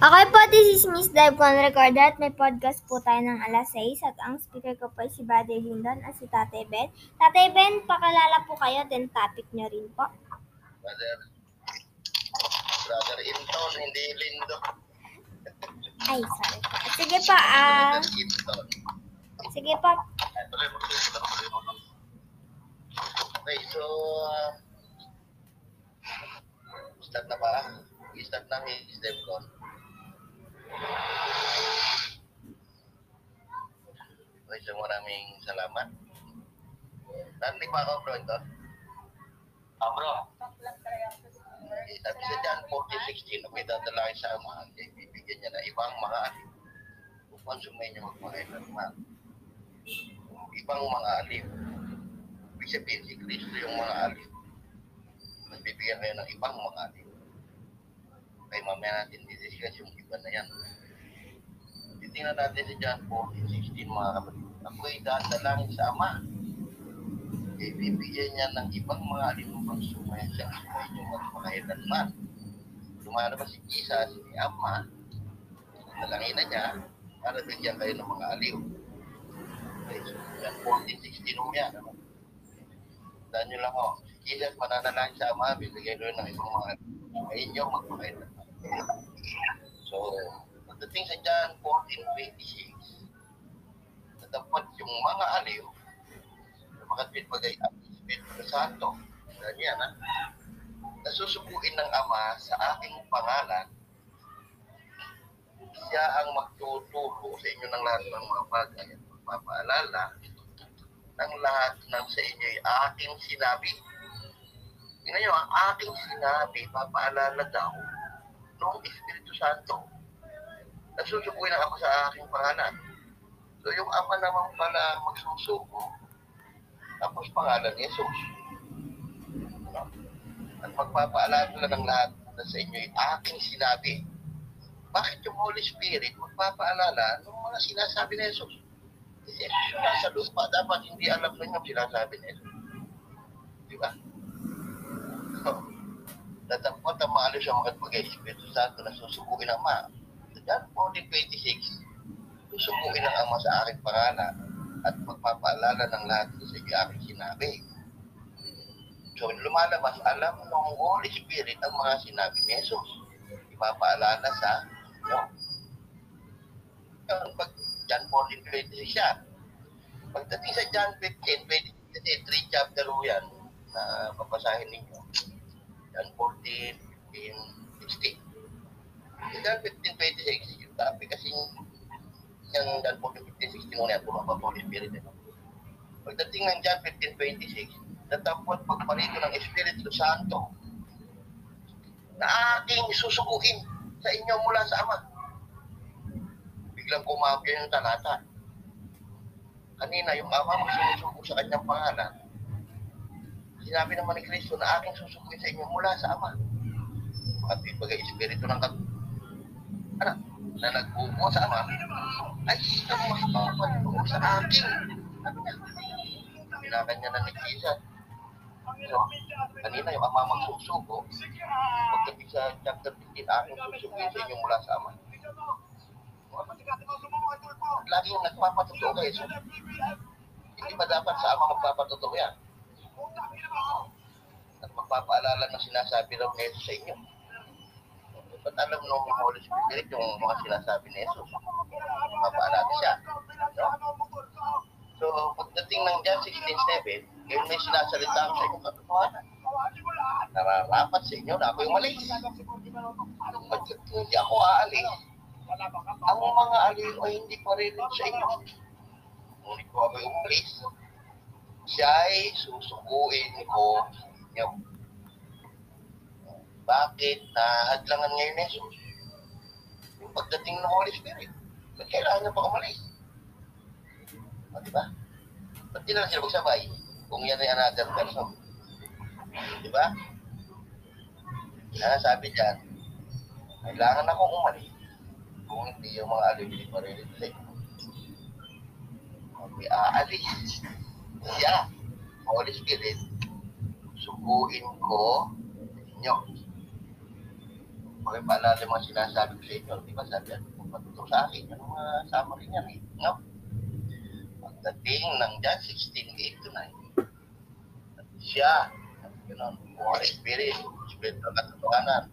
Okay po, this is Miss Deb Con Recorder at may podcast po tayo ng alas 6 at ang speaker ko po ay si Buddy Lindon at si Tate Ben. Tate Ben, pakilala po kayo, then topic nyo rin po. Brother, brother Inton, hindi Lindo. Ay, sorry po. Sige po, ah, Inton. sige po. Okay, so, uh, start na ba? I-start na ni Stepcon. Okay, so maraming salamat. Narinig ba ako, bro, ito? Ah, bro. Eh, Sabi sa John 14.16, kung may dadalaki sa ama, ay bibigyan niya na ibang mga alip upang sumayin niya magpakailanman. Ibang mga alip. Ibig sabihin, si Kristo yung mga alip. Mas bibigyan kayo ng ibang mga alip. Kaya mamaya natin didiscuss yung iba na yan. Titingnan natin si John 14.16 mga kapatid. Ako'y dadalangin sa ama. Eh, bibigyan niya ng ibang mga alip upang sumayin siya. Sumayin yung magpakailanman. Lumalabas si Jesus, si Ama, dalangin na niya para bigyan kayo ng mga aliw. Okay, so yan 14, 16 mo yan. Ano? Tandaan lang ho, si Jesus mananalangin sa Ama, bibigyan kayo ng ibang mga sa inyo magpakailan. So, pagdating sa John 14.26, natapat yung mga aliw na makatwid bagay ang Espiritu Santo. Dahil yan, ha? nasusubuin ng Ama sa aking pangalan, siya ang magtuturo sa inyo ng lahat ng mga bagay at magpapaalala ng lahat ng sa inyo ay aking sinabi. Nyo, ang aking sinabi, papaalala daw noong Espiritu Santo. Nasusubuin ng Ama sa aking pangalan. So yung Ama naman pala magsusuko, tapos pangalan ni Jesus. Ano? at magpapaalala ng lahat na sa inyo ay aking sinabi. Bakit yung Holy Spirit magpapaalala ng mga sinasabi ni Jesus? Kasi Jesus yung nasa lupa, dapat hindi alam na yung sinasabi ni Jesus. Di ba? Datapot ang maalis ang mga pag-Espiritu Santo na susubukin ng Ama. Sa John 14.26, susubukin ng Ama sa aking pangalan at magpapaalala ng lahat sa inyo aking sinabi. So, lumalabas, alam ng Holy Spirit ang mga sinabi ni Jesus. Ipapaalala sa inyo. Yung pag John 14.26 siya. Pagdating sa John 15, 20, kasi 3 chapter yan na papasahin ninyo. John 14, 15, 16. Sa John 15, 26, yung topic kasi yung John 14, 15, 16 muna yan, tumapa Holy Spirit. Eh. Pagdating ng John 15, 26, natapot pagparito ng Espiritu Santo na aking susukuin sa inyo mula sa Ama. Biglang kumapya yung talata. Kanina, yung Ama magsusuko sa kanyang pangalan. Sinabi naman ni Kristo na aking susukuin sa inyo mula sa Ama. At ibagay Espiritu ng kat anak na nagbubuo sa Ama ay ang mas mapatuo sa akin. Ano niya? Pinakanya na ni Jesus. So, kanina yung ama magsusuko, pagdating sa chapter 15, aking susukuin sa inyo mula sa ama. Lagi yung nagpapatotoo kayo. So, hindi ba dapat sa ama magpapatotoo yan? At magpapaalala ng sinasabi ni Jesus sa inyo. Ba't alam nung Holy Spirit yung mga sinasabi ni Jesus? Magpapaalala siya. No? So, pagdating ng John 16.7, ngayon may sinasalita ko sa inyo katotohanan. Nararapat sa inyo na ako yung mali. Ba't hindi ako aalis? Ang mga aliw ay hindi pa rin sa inyo. Ngunit ko ako yung umalis. Siya ay susukuin ko sa inyo. Bakit nahadlangan ngayon ni? Yung pagdating ng Holy Spirit. Ba't kailangan niya pa umalis? O, di ba? Ba't di na lang sila magsabay? Kung yan ay another person. Di ba? Kaya sabi dyan, kailangan akong umalis kung hindi yung mga sa inyo. Kung aalis siya, Holy Spirit, subuin ko inyo. pakipaalala yung mga sinasabi ko sa inyo. Di ba sabi kung patuto sa akin, yung mga summary niyan eh. No? Pagdating ng John 16, 8 to 9, siya, gano'n, Holy Spirit, Spirit ng katotohanan,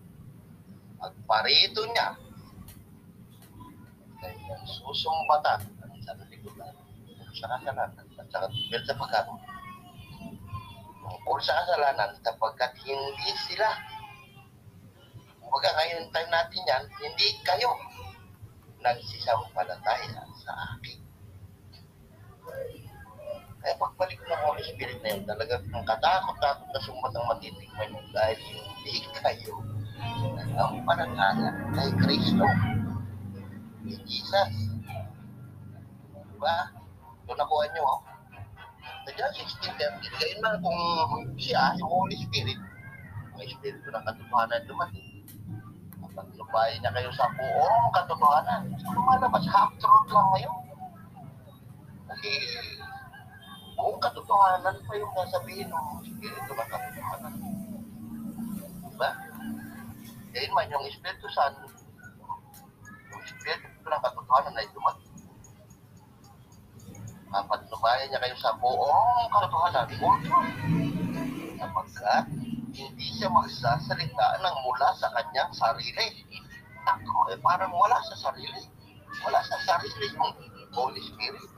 pagparito niya, kanyang susumbatan sa kalikutan, sa kasalanan, at sa katibel sa pagkat, tungkol sa kasalanan, sapagkat hindi sila, kumbaga ngayon time natin yan, hindi kayo nagsisampalataya sa akin. Kaya pagbalik ng Holy Spirit na yun, talaga ang katakot-takot na sumbat ang matitikman nyo dahil hindi kayo nanampalataya kay Kristo. Kay Jesus. Diba? Ito nakuha nyo, oh. Sa John 16, gayon man kung siya, yung Holy Spirit, ang Espiritu ng katotohanan dumating. Kapag lupayin niya kayo sa buong katotohanan, so lumalabas half truth lang ngayon. Kasi buong katotohanan pa yung sasabihin ng Espiritu ng katotohanan. Diba? Gayon man yung Espiritu Santo, yung Espiritu ng katotohanan ay dumating. Kapag lumayan niya kayo sa buong katotohanan, truth. Sapagkat hindi siya magsasalita ng mula sa kanyang sarili. Ako, eh, parang wala sa sarili. Wala sa sarili yung Holy Spirit.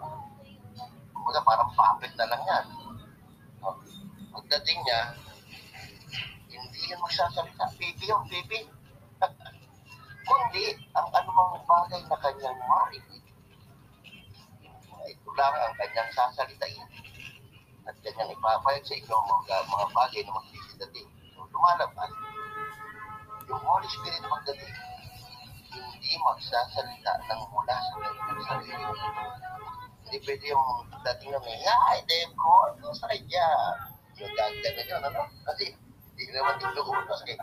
Kumbaga parang puppet na lang yan. Pagdating niya, hindi yan magsasalita. Pipi yung pipi. Kundi, ang anumang bagay na kanyang marinig, ito lang ang kanyang sasalitain. At kanyang ipapayag sa inyo mga, mga bagay na magsisidating. So, lumalabas. Yung Holy Spirit pagdating, hindi magsasalita ng mula sa kanyang sarili. Hindi pwede yung dating may, ay, Dave ko, ano sa kanya? Yung gagawin na yun, ano? Kasi, hindi naman yung loob kasi.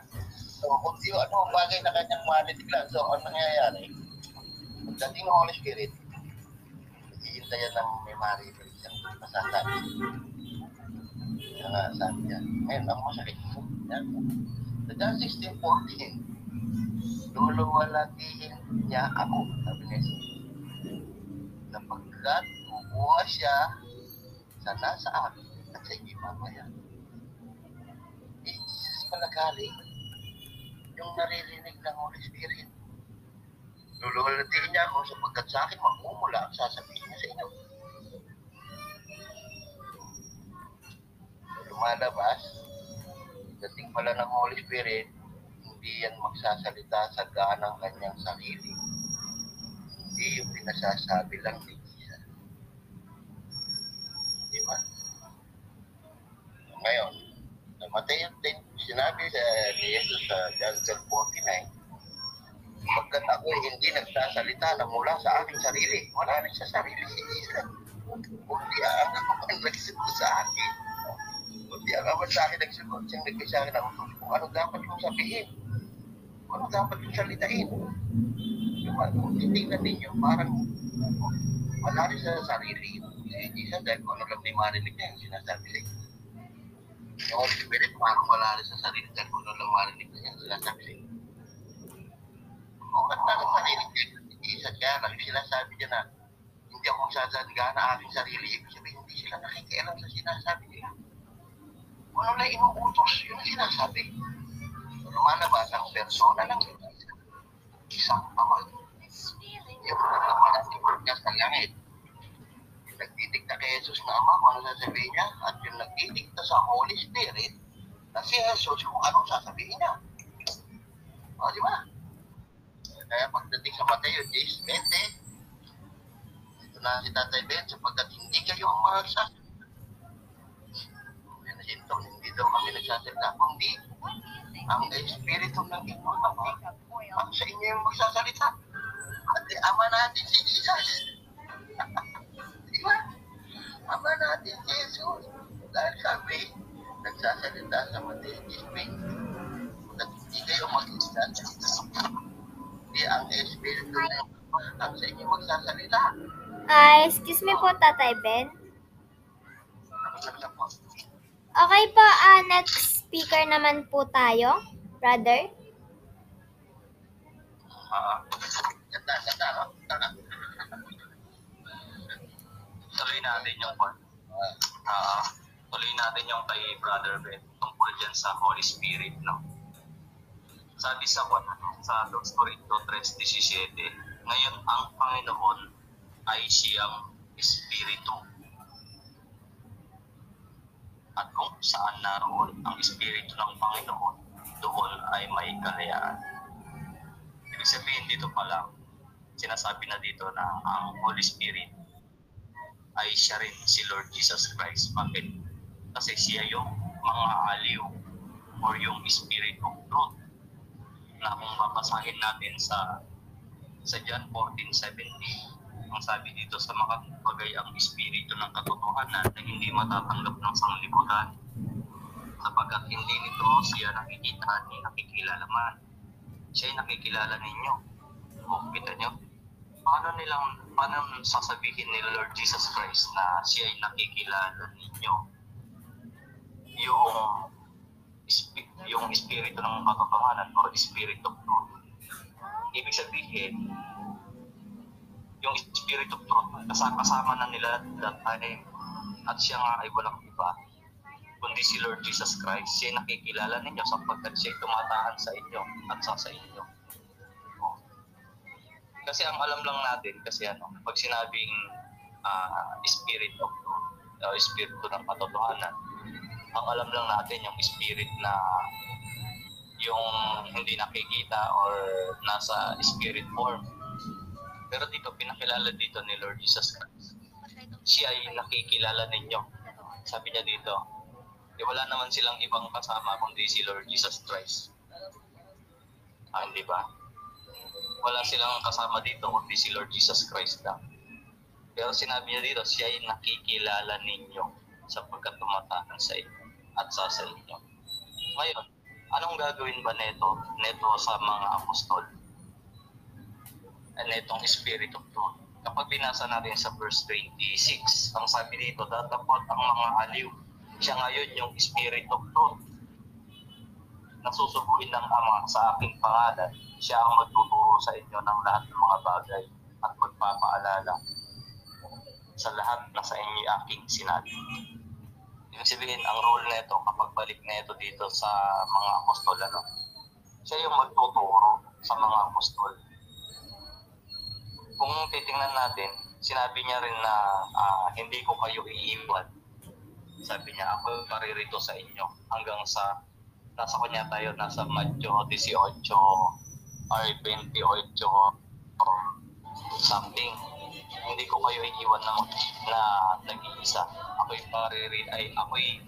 So, kung di ano bagay na kanyang marinig lang, so, ano nangyayari? Pagdating ng Holy Spirit, hihintayan ng may marinig siyang masasabi. Kaya nga, sabi niya, ngayon, ang masakit. Yan. Sa John 16.14, luluwalatiin niya ako, sabi niya. Sapagkat kukuha siya sa nasa akin at sa inyo mamaya. Eh, Jesus pala galing yung naririnig ng Holy Spirit. Luluwalatiin niya ako sapagkat sa akin magmumula ang sasabihin. Lumalabas, dating pala ng Holy Spirit, hindi yan magsasalita sa gaan ng kanyang sarili. Hindi yung pinasasabi lang ni Jesus. Di ba? Ngayon, namatay yung sinabi sa ni Jesus sa John 12:49, Pagkat ako ay hindi nagsasalita na mula sa aking sarili, wala rin sa sarili si Jesus. Kundi ang ang nagsubo sa akin. Kundi ang awan sa akin nagsubo, siyang nagbigay sa akin ng utos kung ano dapat kong sabihin. Kung ano dapat kong salitain. Diba? Kung titignan ninyo, parang wala rin sa sarili. Si Jesus, dahil kung ano lang may marinig niya, yung sinasabi sa inyo. Yung Spirit, parang wala rin sa sarili dahil kung ano lang marinig niya, yung sinasabi sa inyo. Kung ba't bakit marinig niya, isa lang, yung sinasabi niya na hindi ako magsasadga na aking sarili, ibig sabihin hindi sila nakikialam sa sinasabi nila. Kung ano lang inuutos, yun ang sinasabi. Lumalabas ang persona ng isang ama. Yung tibod niya sa langit. Yung nagdidikta kay Jesus na ama, kung ano sasabihin niya, at yung nagdidikta sa Holy Spirit, na si Jesus kung anong sasabihin niya. O, di ba? Kaya pagdating sa Mateo 10, 20, ito na si Tatay Ben, sapagkat hindi kayo ang magsasalita. Yan si Tom, hindi daw kami nagsasalita, kundi ang Espiritu ng inyong Ama ang sa inyo yung magsasalita. At Ama natin si Jesus. Di ba? Ama natin si Jesus. Dahil sabi, nagsasalita sa Mateo 10, 20, at hindi kayo magsasalita. Hindi ang Espiritu ng ang sa inyo magsasalita. Ah, excuse me po, Tatay Ben. Okay po, ah, next speaker naman po tayo, brother. Ah, Ganda, ganda, no? tuloy natin yung. Ah, Ah, tuloy natin yung kay Brother Ben tungkol dyan sa Holy Spirit, no? Sabi sa kon, sa 2 Corinto 3.17, ngayon ang Panginoon ay siyang Espiritu. At kung saan naroon ang Espiritu ng Panginoon, doon ay may kalayaan. Ibig sabihin dito pa lang, sinasabi na dito na ang Holy Spirit ay siya rin si Lord Jesus Christ. Bakit? Kasi siya yung mga aliw or yung spirit of truth na kung babasahin natin sa sa John 14:17 ang sabi dito sa makapagay ang espiritu ng katotohanan na hindi matatanggap ng sanglibutan sapagkat hindi nito siya nakikita ni nakikilala man. Siya ay nakikilala ninyo. O kita nyo? Paano nilang paano sasabihin ni Lord Jesus Christ na siya ay nakikilala ninyo? Yung yung espiritu ng katotohanan or spirit of truth. Ibig sabihin yung spirit of truth kasama, kasama na nila that time. At siya nga ay walang iba kundi si Lord Jesus Christ. Siya nakikilala ninyo sapagkat siya ay tumatahan sa inyo at sa sa inyo. Kasi ang alam lang natin kasi ano pag sinabing ah, spirit of truth o espiritu ng katotohanan ang alam lang natin yung spirit na yung hindi nakikita or nasa spirit form. Pero dito pinakilala dito ni Lord Jesus Christ. Siya ay nakikilala ninyo. Sabi niya dito eh, wala naman silang ibang kasama kundi si Lord Jesus Christ. Ah, hindi ba? Wala silang kasama dito kundi si Lord Jesus Christ lang. Pero sinabi niya dito, siya ay nakikilala ninyo sapagkat tumatahan sa inyo at sa sa inyo. Ngayon, anong gagawin ba neto, neto sa mga apostol? And netong Spirit of Truth. Kapag binasa natin sa verse 26, ang sabi dito, datapot ang mga aliw. Siya ngayon yung Spirit of Truth nasusubuin ng Ama sa aking pangalan, siya ang magtuturo sa inyo ng lahat ng mga bagay at magpapaalala sa lahat na sa inyo aking sinabi. Ibig sabihin, ang role nito kapag balik nito dito sa mga apostol, ano, siya yung magtuturo sa mga apostol. Kung titingnan natin, sinabi niya rin na ah, hindi ko kayo iiwan. Sabi niya, ako paririto sa inyo hanggang sa nasa kanya tayo, nasa Matthew 18 or 28 or something. Hindi ko kayo iiwan na, na nag-iisa. Ako'y pariri, ay ako'y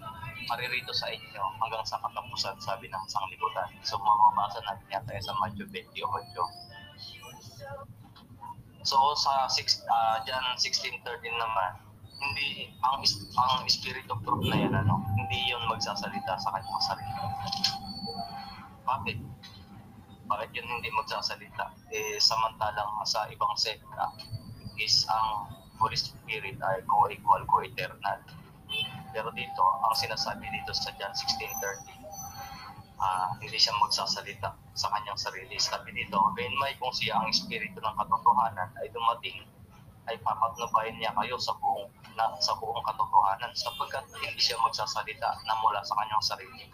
paririto sa inyo hanggang sa katapusan, sabi ng sanglibutan. So, mababasa natin yan sa Matthew 28. So, sa 6, uh, John 16.13 naman, hindi, ang, ang spirit of truth na yan, ano, hindi yun magsasalita sa kanyang sarili. Bakit? Bakit yun hindi magsasalita? Eh, samantalang sa ibang sekta is ang Holy Spirit ay co-equal, co-eternal. Pero dito, ang sinasabi dito sa John 16.30, ah hindi siya magsasalita sa kanyang sarili. Sabi dito, gayon may kung siya ang espiritu ng katotohanan ay dumating ay papatnubayan niya kayo sa buong na, sa buong katotohanan sapagkat hindi siya magsasalita na mula sa kanyang sarili.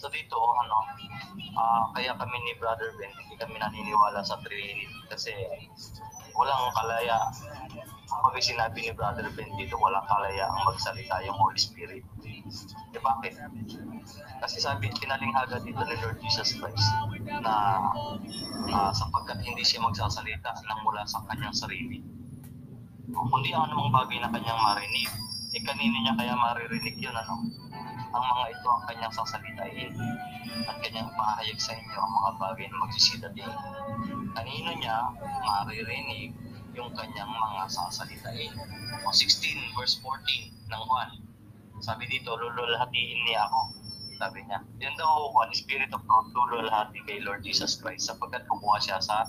So dito, ano, ah, kaya kami ni Brother Ben, hindi kami naniniwala sa Trinity kasi walang kalaya. Kapag sinabi ni Brother Ben dito, walang kalaya ang magsalita yung Holy Spirit. Eh bakit? Kasi sabi, pinalinghaga dito ni Lord Jesus Christ na ah, sapagkat hindi siya magsasalita nang mula sa kanyang sarili. Kundi ang anumang bagay na kanyang marinig, eh kanino niya kaya maririnig yun, ano? Ang mga ito ang kanyang sasalitain at kanyang pahayag sa inyo ang mga bagay na magsisidating. Kanino niya maririnig yung kanyang mga sasalitain. O 16 verse 14 ng Juan. Sabi dito, lululhatiin niya ako. Sabi niya, yun daw Juan, Spirit of Truth, lululhati kay Lord Jesus Christ sapagkat kukuha siya sa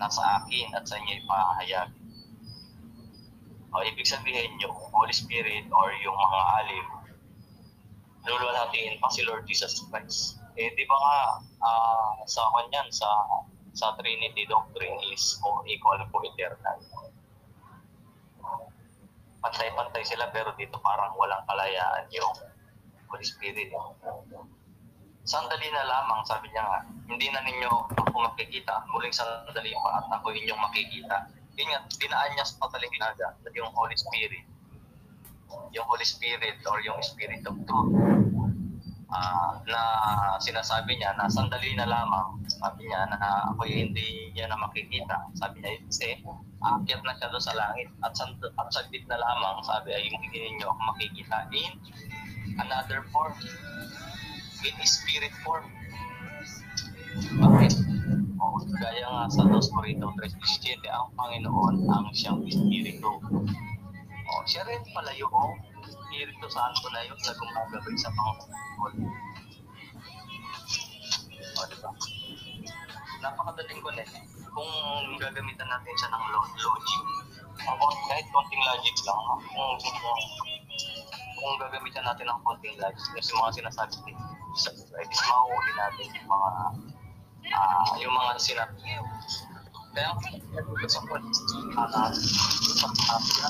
nasa akin at sa inyo ipahayag. O ibig sabihin yung Holy Spirit or yung mga alip, lululhatiin pa si Lord Jesus Christ. Eh, di ba nga, ah, sa kanyan, sa sa Trinity doctrine is co-equal, co-eternal. Pantay-pantay sila pero dito parang walang kalayaan yung Holy Spirit. Sandali na lamang, sabi niya nga, hindi na ninyo ako makikita, muling sandali pa at ako inyong makikita. Yun nga, dinaan niya sa pataling naga, yung Holy Spirit. Yung Holy Spirit or yung Spirit of Truth ah, na sinasabi niya na sandali na lamang, sabi niya na ako hindi niya na makikita. Sabi niya, kasi aakyat na siya doon sa langit at, sand- at saglit na lamang, sabi ay hindi ninyo ako makikita in another form, in spirit form. Bakit? O, gaya nga sa 2 Corinto 3.17, ang Panginoon ang siyang Espiritu. Siya rin pala yung Espiritu Santo na yun na gumagabay sa Panginoon. O, di ba? Napakadaling ko na eh. Kung gagamitan natin siya ng lo- logic, o, kahit konting logic lang, no? kung, kung, kung gagamitan natin ng konting logic, kasi mga sinasabi din sa is mahuhuli natin yung mga ah yung mga sinabi kaya ito sa uh, sa uh, sa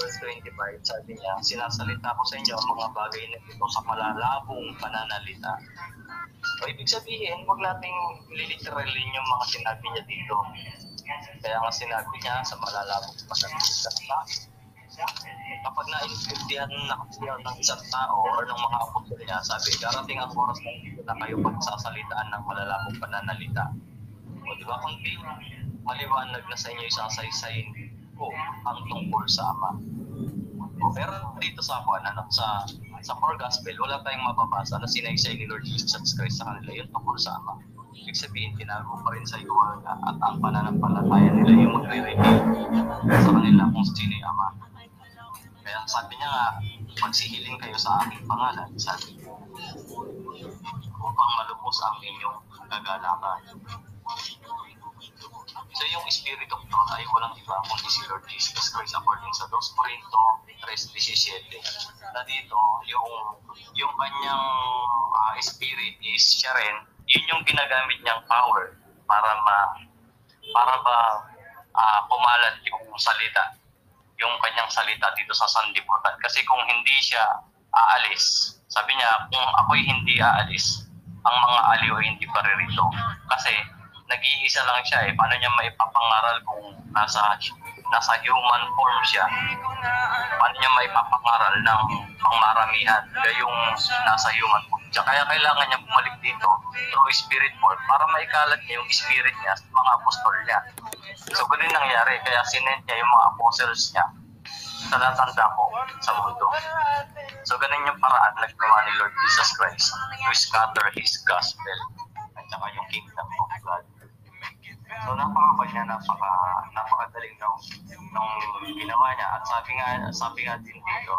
15 verse 25 sabi niya sinasalita ko sa inyo ang mga bagay na ito sa malalabong pananalita. O ibig sabihin huwag nating liliteralin yung mga sinabi niya dito. Kaya nga sinabi niya sa malalabong pananalita kapag naintindihan na kayo ng isang tao or ng mga apostol niya, sabi, darating ang oras na dito na kayo pagsasalitaan ng malalabong pananalita. O di ba, kundi maliwanag na sa inyo isang saysayin ko ang tungkol sa Ama. Pero dito sa ako, ano, sa sa core gospel, wala tayong mababasa na sinaysay ni Lord Jesus Christ sa kanila yung tungkol sa Ama. Ibig sabihin, tinago pa rin sa iwala at ang pananampalataya nila yung magre-reveal sa kanila kung sino yung Ama. Kaya sabi niya nga, magsihiling kayo sa aking pangalan, sabi upang malubos ang inyong kagalakan. So yung Spirit of Truth ay walang iba kundi si Lord Jesus Christ according sa 2 Corinto 3.17 na dito yung yung kanyang ah, spirit is siya rin yun yung ginagamit niyang power para ma para ba ah, kumalat yung salita yung kanyang salita dito sa sanlibutan. Kasi kung hindi siya aalis, sabi niya, kung ako'y hindi aalis, ang mga aliw ay hindi pa ririto. Kasi nag-iisa lang siya eh. Paano niya maipapangaral kung nasa nasa human form siya? Paano niya maipapangaral ng pangmaramihan yung nasa human form siya? Kaya kailangan niya bumalik dito through spirit form para maikalat niya yung spirit niya sa mga apostol niya. So, ganun nangyari. Kaya sinend niya yung mga apostles niya sa natanda ko sa mundo. So, ganun yung paraan naggawa ni Lord Jesus Christ to scatter His gospel at saka yung kingdom. So, napakabal niya, napaka, napakadaling nung, nung ginawa niya. At sabi nga, sabi nga din dito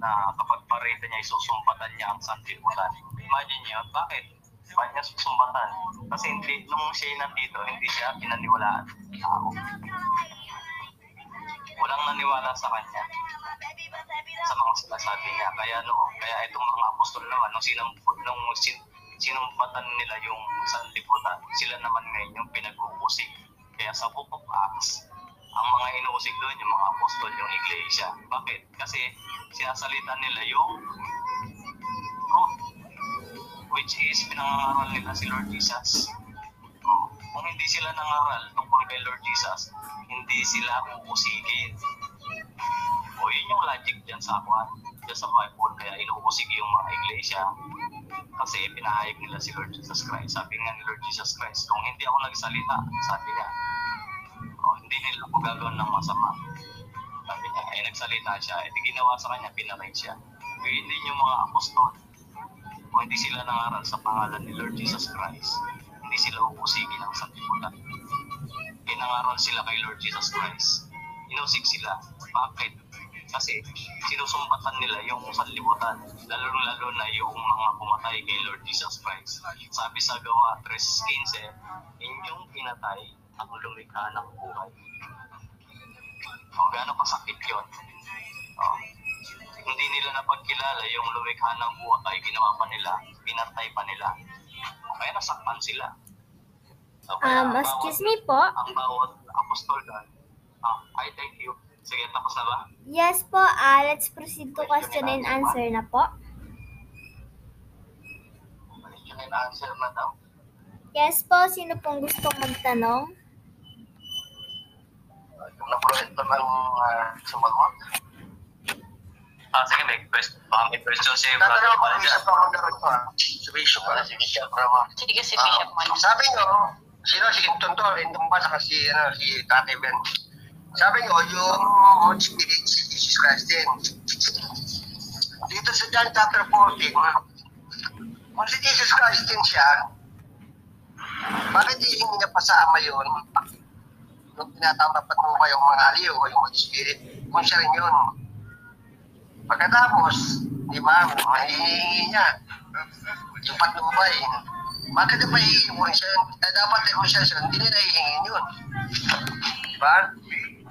na kapag parita niya, isusumpatan niya ang sanlibutan. Imagine niyo, bakit? Bakit niya susumbatan? Kasi hindi, nung siya nandito, hindi siya pinaniwalaan ng tao. Walang naniwala sa kanya sa mga sinasabi niya. Kaya no, kaya itong mga apostol naman, nung, sinam, nung sin, sinumpatan nila yung sanlibutan, sila naman ngayon yung pinag-uusig. Kaya sa Book of Acts, ang mga inuusig doon, yung mga apostol, yung iglesia. Bakit? Kasi sinasalita nila yung truth, which is pinangaral nila si Lord Jesus. Oh, kung hindi sila nangaral tungkol kay Lord Jesus, hindi sila uusigin. O yun yung logic dyan sa Kwan, dyan sa Bible, kaya inuusig yung mga iglesia. Kasi pinahayag nila si Lord Jesus Christ. Sabi nga ni Lord Jesus Christ, kung hindi ako nagsalita, sabi niya, o, hindi nila ako gagawin ng masama. Sabi niya, eh nagsalita siya, eh di ginawa sa kanya, pinaray siya. Kaya hindi yung mga apostol, kung hindi sila nangaral sa pangalan ni Lord Jesus Christ, hindi sila uusigin ng sanlibutan. Pinangaral sila kay Lord Jesus Christ. Inusig sila. Bakit? Kasi sinusumbatan nila yung sanlibutan, lalo-lalo na yung mga pumatay kay Lord Jesus Christ. Sabi sa gawa 3.15, inyong pinatay ang lumikha ng buhay. O, gaano kasakit yun? O, hindi nila napagkilala yung lumikha ng buhay, ginawa pa nila, pinatay pa nila. O kaya nasaktan sila. O kaya Um, bawat- excuse me po. Ang bawat apostol doon, ah, I thank you. Sige, tapos na ba? Yes po, ah, let's proceed to question and answer na po. Question and answer na daw. Yes po, sino pong gustong magtanong? Yung na-proyekto ng uh, sumagot. Ah, sige, may question. Baka may question si Brother Tatanong Pala kung isa pa ganito ha. Si Bishop ha. Sige, Bishop Rama. Sige, si Ah, Bishop sabi nyo, sino si Tonto, Indumba, saka si, ano, si Tate Ben. Sabi nyo, yung Holy Spirit, si Jesus Christ din. Dito sa John chapter 14, kung si Jesus Christ din siya, bakit hihingi niya pa sa Ama yun? Nung tinatama pa mo ba yung mga aliw o yung Holy Spirit? Kung siya rin yun. Pagkatapos, di ba, mahihingi niya. Yung patnubay. Bakit pa hihingi mo rin siya? Eh, dapat eh, kung siya siya, hindi nila hihingin yun. Di ba?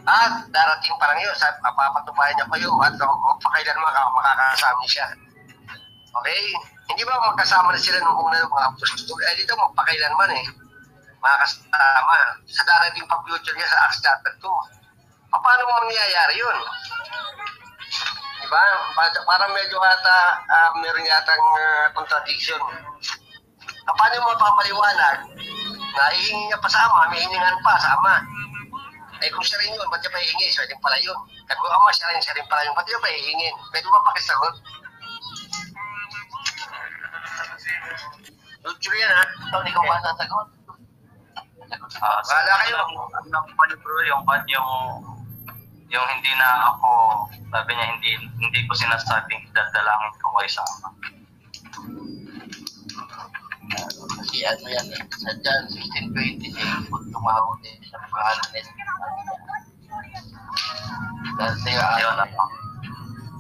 At darating pa lang yun, sabi, papatubayan niya kayo at kung pakailan maka, makakasama siya. Okay? Hindi ba magkasama na sila nung una ng mga apostol? Eh, dito magpakailanman eh. Makakasama. Sa darating pa future niya sa Acts chapter 2. Paano mo mangyayari yun? Diba? Pa- Parang medyo ata, ah, meron yatang ah, contradiction. Ah, Paano mo papaliwanag na ihingi niya pa sa ama, may hiningan pa sa ama. Eh kung siya rin yun, ba't niya pa hihingi? Siya rin pala yun. At kung ama siya rin, siya rin pala yun, ba't niya pa hihingin? Pwede ba pakisagot? Lucho yan ha. Ikaw, hindi ko ba sasagot? Ah, so, Bahala kayo. Ang nakuha ni bro, yung, yung, yung hindi na ako, sabi niya, hindi, hindi ko sinasabing dadalangin ko kayo sa ama. Kasi ano yan eh, sa John 16.26, kung tumawag din sa pangalan ni Kasi Ayun, ano, ano.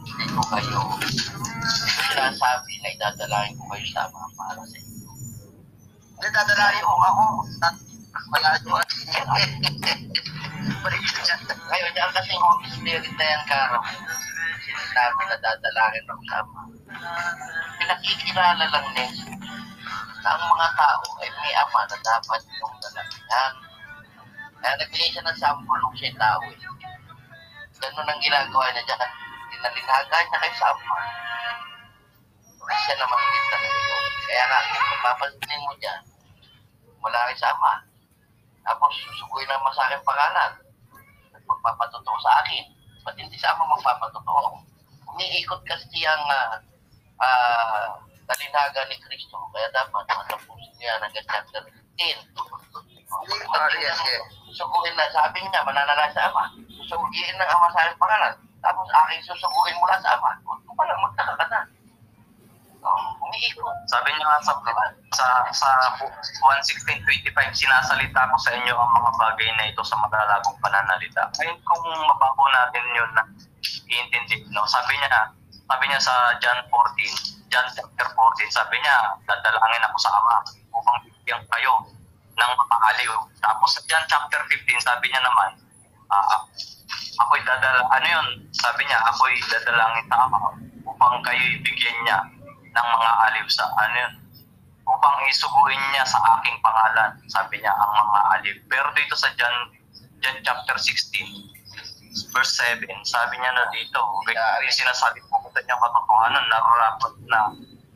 hindi ko kayo sinasabi na idadalahin ko kayo sa mga para sa inyo. Hindi, dadalahin ko ako. Wala ko. Ngayon, yan kasi Holy Spirit na yan, Karo. Sinasabi na dadalahin ng sama. Pinakikilala lang niya na ang mga tao ay may ama na dapat yung dalagihan. Kaya nagbigay siya ng sample nung siya tao eh. Ganun ang ginagawa niya dyan. Dinalinhaga niya kay Sama. Siya naman din talaga yun. Kaya nga, kung mapapansinin mo dyan, wala kay Sama. Tapos susuguin naman sa akin pangalan. At magpapatotoo sa akin. Ba't hindi Sama magpapatotoo? Umiikot kasi ang ah, ah, talinhaga ni Kristo. Kaya dapat matapusin niya hanggang chapter 15. Oh, yes, yes. Susuguin na, sabi niya, mananala sa Ama. Susuguin ng Ama sa aking pangalan. Tapos aking susuguin mula sa Ama. Huwag mo pala, magtaka ka na. Oh, umiikot. Sabi niya nga sa, sa, sa 116.25, sinasalita ko sa inyo ang mga bagay na ito sa malalagong pananalita. Ngayon kung mabago natin yun na iintindi, no? sabi niya, sabi niya sa John 14, John chapter 14, sabi niya, dadalangin ako sa Ama upang bigyan kayo ng makaaliw. Tapos sa John chapter 15, sabi niya naman, ah, ako'y dadala, ano yun, sabi niya, ako'y dadalangin sa Ama upang kayo ibigyan niya ng mga aliw sa ano yun, upang isuguin niya sa aking pangalan, sabi niya, ang mga aliw. Pero dito sa John, John chapter 16, verse 7, sabi niya na dito, yung sinasabi ko sa niyang katotohanan, nararapat na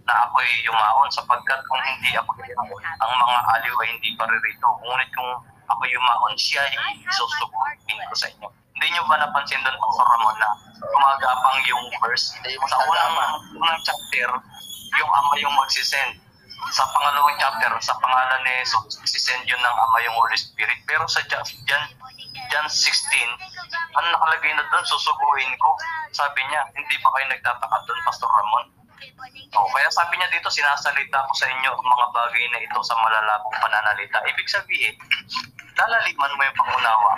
na ako'y yumaon sapagkat kung hindi ako yumaon, ang mga aliw ay hindi paririto. Ngunit kung ako yumaon, siya ay susuguin ko sa inyo. Hindi niyo ba napansin doon, Pastor Ramon, na gumagapang yung verse? Sa unang, unang chapter, yung ama yung magsisend. Sa pangalawang chapter, sa pangalan ni Jesus, magsisend yun ng ama yung Holy Spirit. Pero sa John, John 16, ang nakalagay na doon, susuguin ko. Sabi niya, hindi ba kayo nagtataka doon, Pastor Ramon? Oh, kaya sabi niya dito, sinasalita ko sa inyo ang mga bagay na ito sa malalabong pananalita. Ibig sabihin, lalaliman mo yung pangunawa.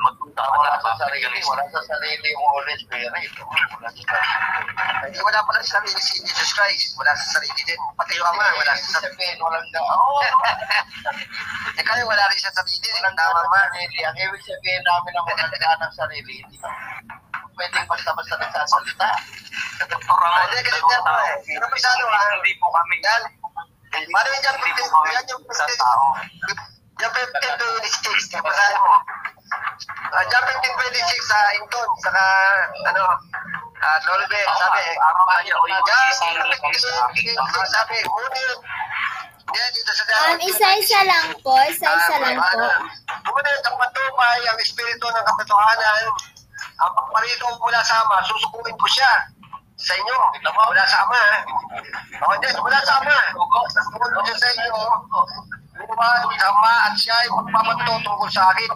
Magpunta ka Wala na sa sarili, wala sa sarili yung Holy Spirit. Wala sa sarili. Wala pala sa sarili si Jesus Christ. Wala sa sarili din. Pati yung ama, wala sa sarili. Walang na, oo. Eh, kayo wala rin sa sarili. Walang tama ba? Ang ibig sabihin namin ang walang daan ng sarili, hindi pwedeng basta-basta nagsasalita. Dr. Ramon, Hindi, kasi dalawang nga po eh. Ano, ah, Hindi po kami. Yan. Paano yung John Hindi 15? po kami Yan yung sa 15. tao. 15 to 26. Basahin mo. Uh, John 15 26 sa Inton, saka ano, uh, Lolbe, sabi, 15 sabi, ngunit, yan sa Um, isa-isa lang po, isa-isa lang po. Ngunit ang matupay ang espiritu ng kapitohanan, ang pagparito mula sa Ama, susukuin ko siya sa inyo. Mula sa Ama. O, hindi, mula sa Ama. Susukuin ko siya sa inyo. Sa Ama at siya ay magpapatuto tungkol sa akin.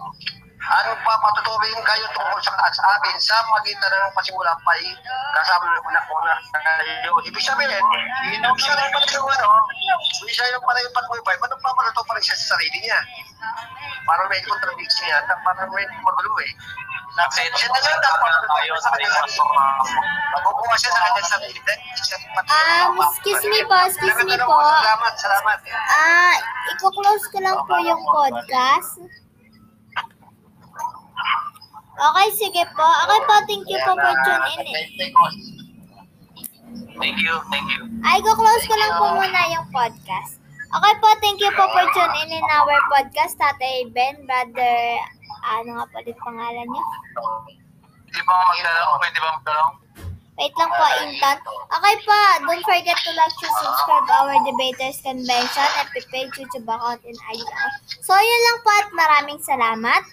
At magpapatuturin kayo tungkol sa, sa akin sa magitan ng pasimula pa kasama ng una-una kayo. Ibig sabihin, siya lang pala yung ano, siya lang pala yung patnubay, ba't nagpapatuto pa rin siya sa sarili niya? Parang may contradiction yata, parang may magulo eh. Kasi Siya tayo sa pastor Makukuha siya sa kanyang sarili. Um, excuse me po, excuse me po. Salamat, salamat. Ah, i-close ko lang po yung podcast. Okay, sige po. Okay po, thank you po for tuning in. Thank you, thank you. Ay, close ko lang po muna yung podcast. Okay po, thank you po for tuning in our podcast, Tatay Ben, Brother, ano nga po ulit pangalan niyo? Hindi ba magdalawang? Pwede ba magdalawang? Wait lang po, Intan. Okay po, don't forget to like to subscribe our Debaters Convention, FB page, YouTube account, and IG. So, yun lang po at maraming salamat.